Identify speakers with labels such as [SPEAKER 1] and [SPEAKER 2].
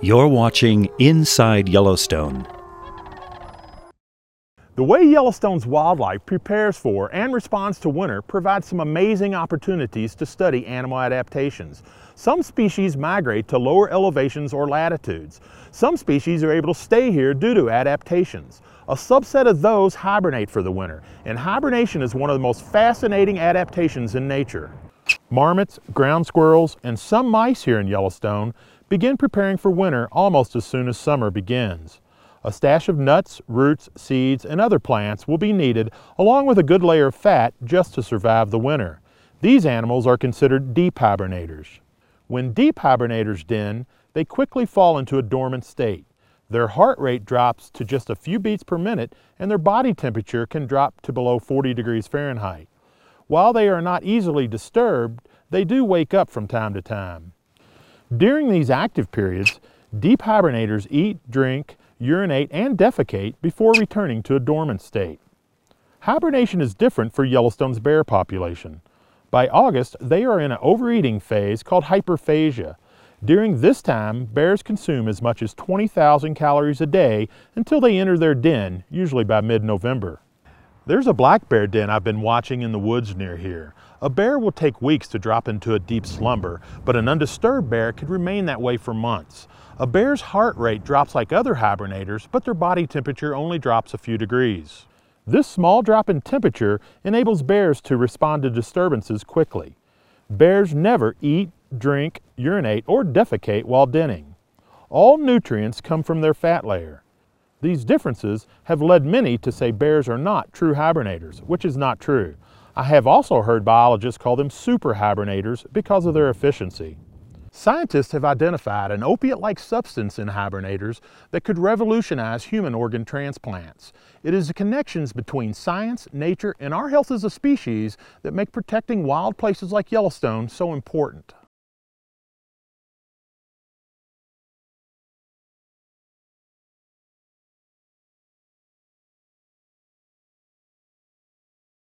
[SPEAKER 1] You're watching Inside Yellowstone.
[SPEAKER 2] The way Yellowstone's wildlife prepares for and responds to winter provides some amazing opportunities to study animal adaptations. Some species migrate to lower elevations or latitudes. Some species are able to stay here due to adaptations. A subset of those hibernate for the winter, and hibernation is one of the most fascinating adaptations in nature. Marmots, ground squirrels, and some mice here in Yellowstone begin preparing for winter almost as soon as summer begins. A stash of nuts, roots, seeds, and other plants will be needed along with a good layer of fat just to survive the winter. These animals are considered deep hibernators. When deep hibernators den, they quickly fall into a dormant state. Their heart rate drops to just a few beats per minute and their body temperature can drop to below 40 degrees Fahrenheit. While they are not easily disturbed, they do wake up from time to time. During these active periods, deep hibernators eat, drink, urinate, and defecate before returning to a dormant state. Hibernation is different for Yellowstone's bear population. By August, they are in an overeating phase called hyperphagia. During this time, bears consume as much as 20,000 calories a day until they enter their den, usually by mid-November. There's a black bear den I've been watching in the woods near here. A bear will take weeks to drop into a deep slumber, but an undisturbed bear could remain that way for months. A bear's heart rate drops like other hibernators, but their body temperature only drops a few degrees. This small drop in temperature enables bears to respond to disturbances quickly. Bears never eat, drink, urinate, or defecate while denning. All nutrients come from their fat layer. These differences have led many to say bears are not true hibernators, which is not true. I have also heard biologists call them super hibernators because of their efficiency. Scientists have identified an opiate-like substance in hibernators that could revolutionize human organ transplants. It is the connections between science, nature, and our health as a species that make protecting wild places like Yellowstone so important.